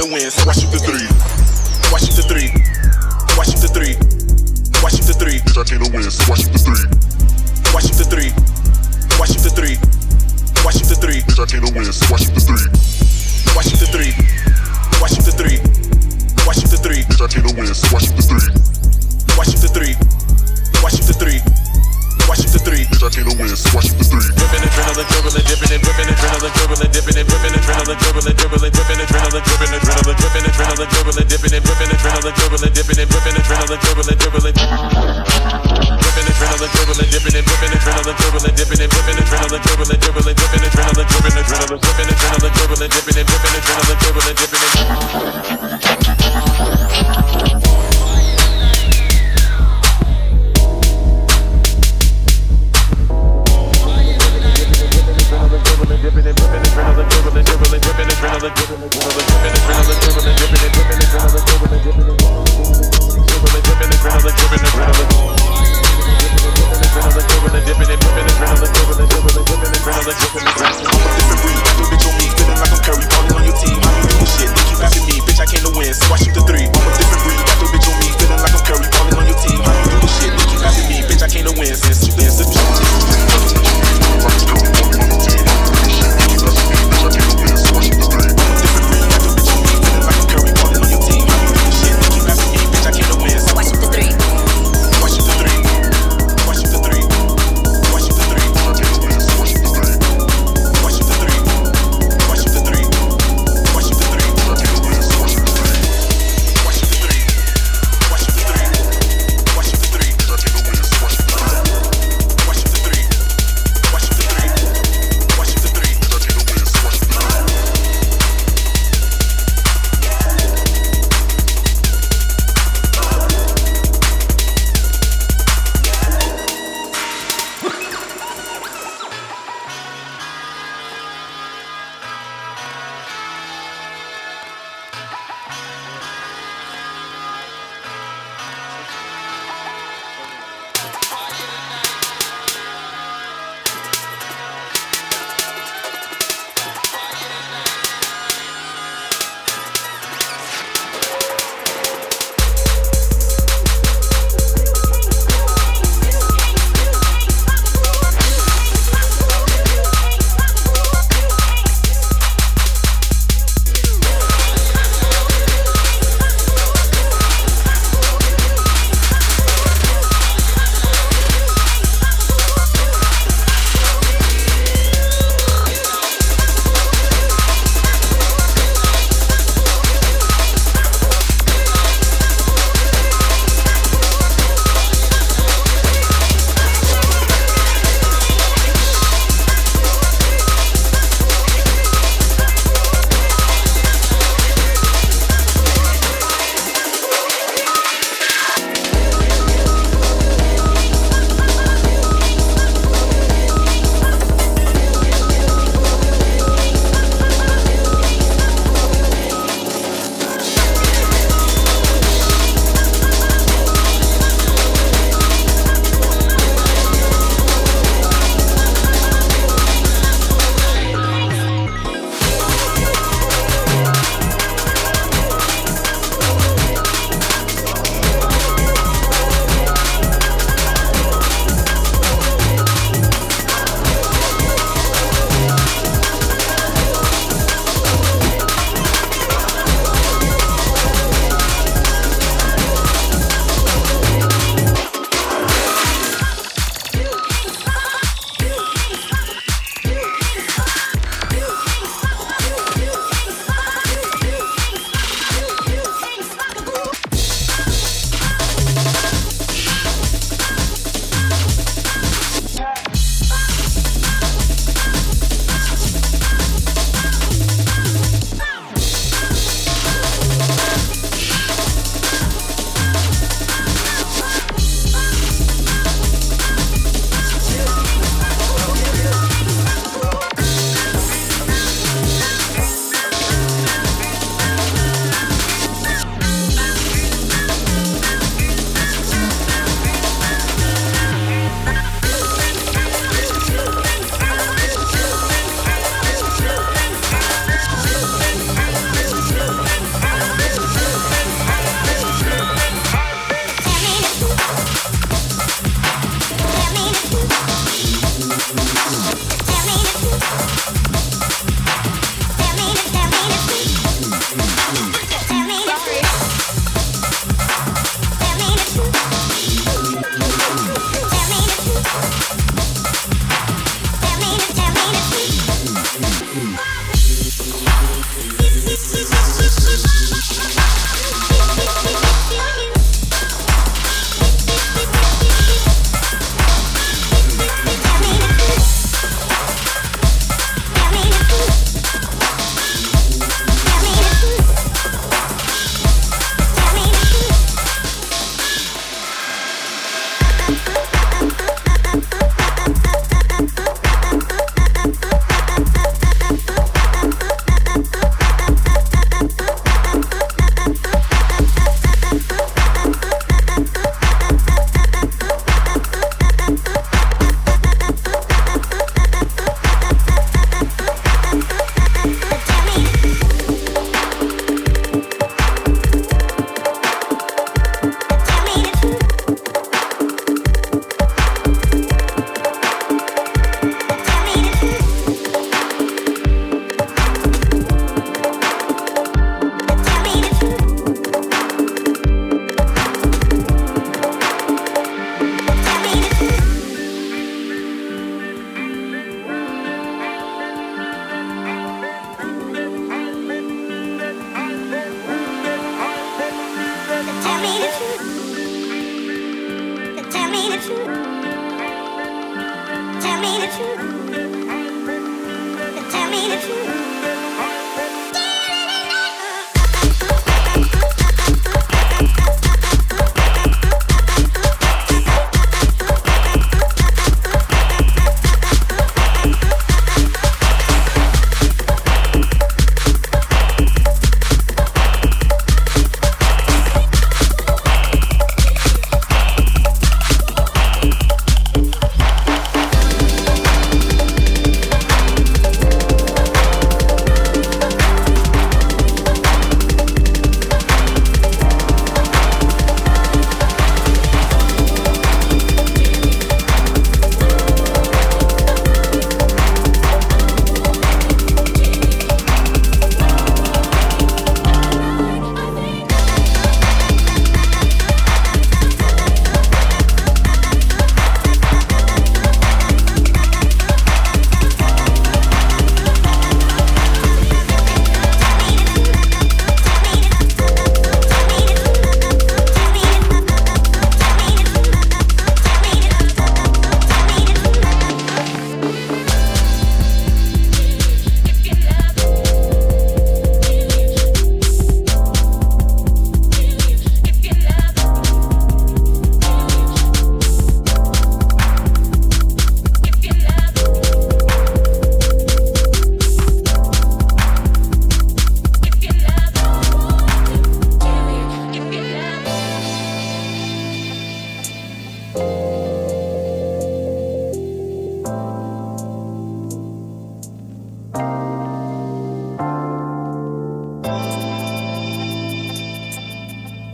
Asking me, bitch, I came to win, so I shoot the three.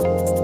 Bye.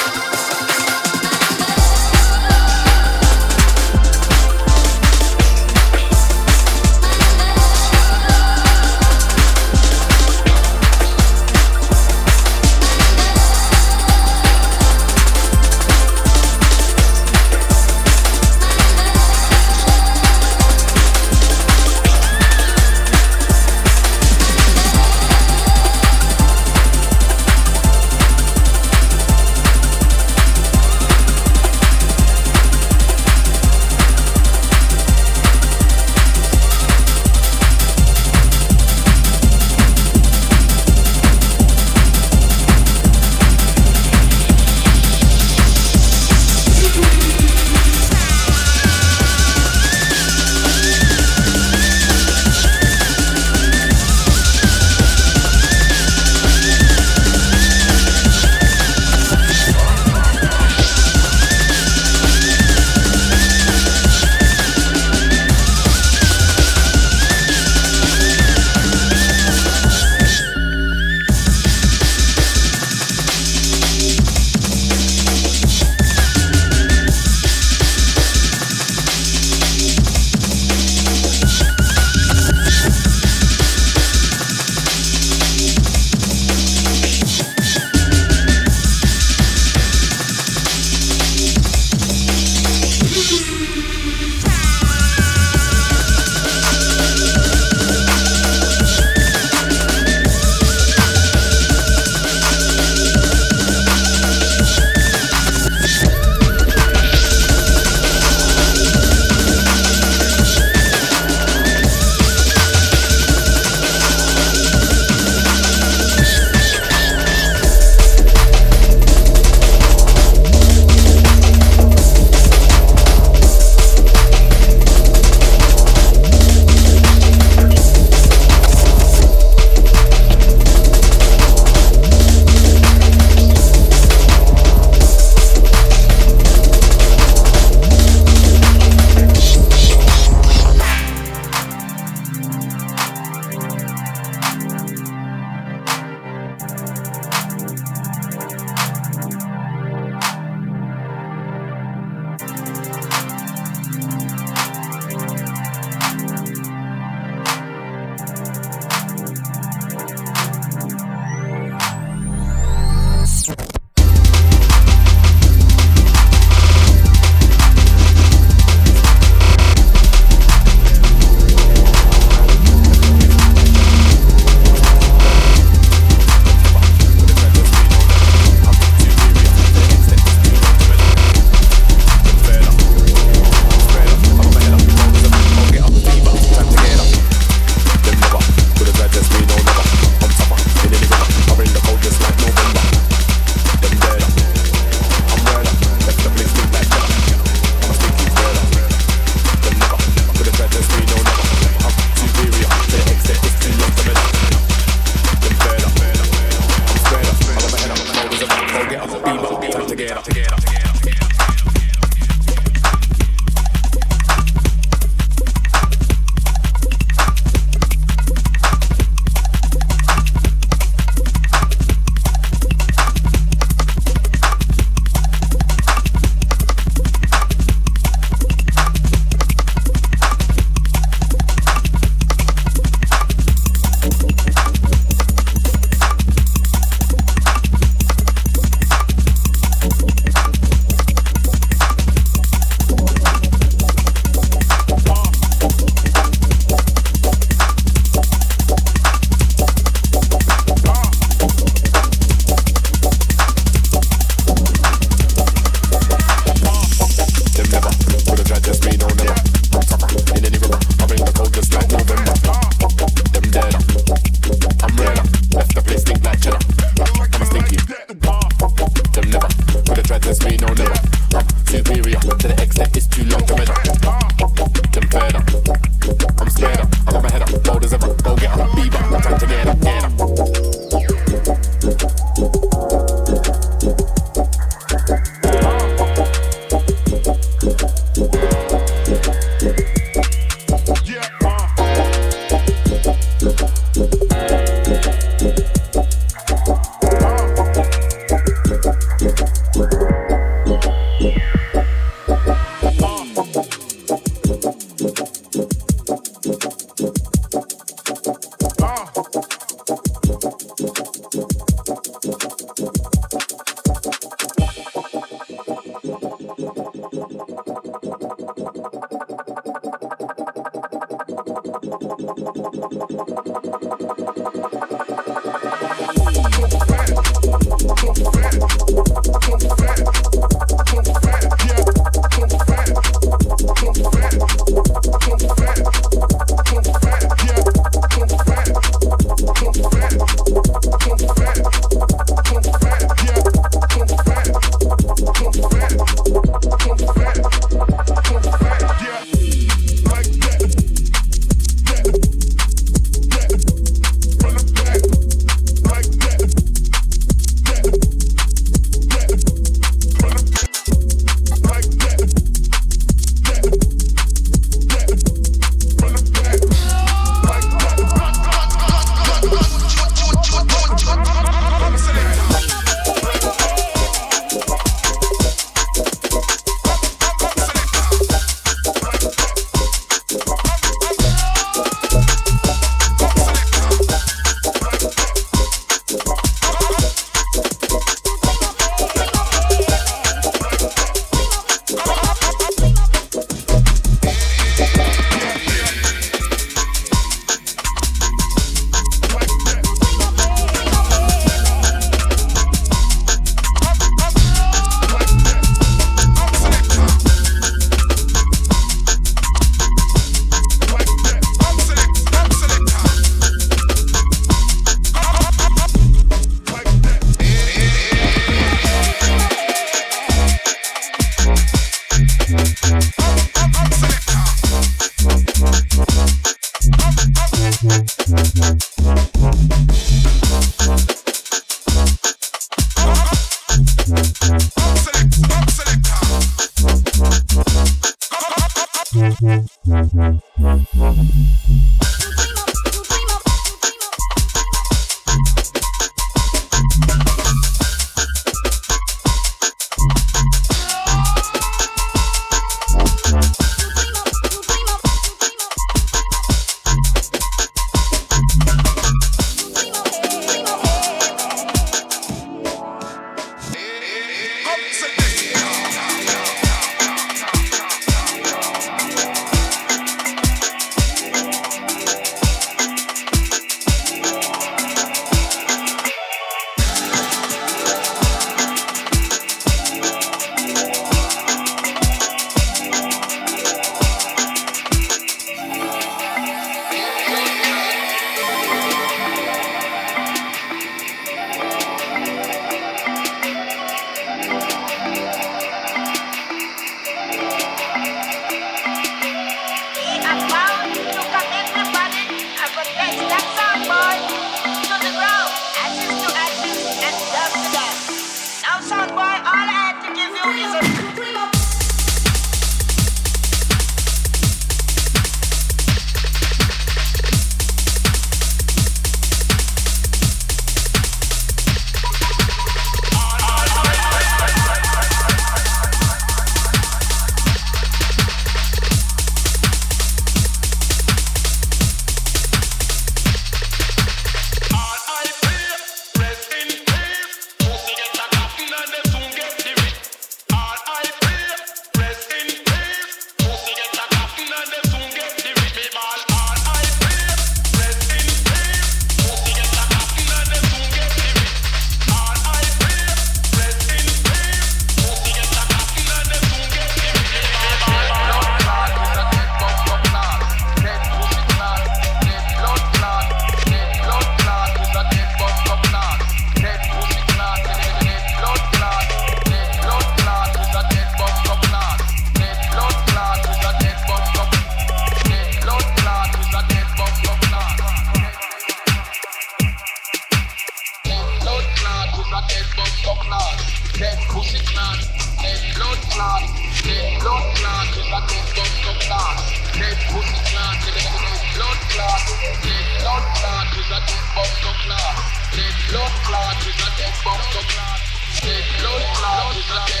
dead blood fuck clot, dead pussy clot, dead blood clot, dead blood clot, till I dead blood fuck clot, dead pussy clot, till I dead blood clot, dead blood clot, till I dead blood fuck clot, dead blood clot, till I dead blood fuck clot. Blood clot, blood clot,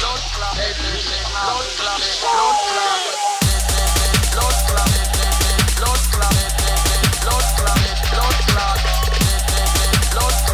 blood clot, blood clot, blood clot. blood clot, blood clot, blood clot.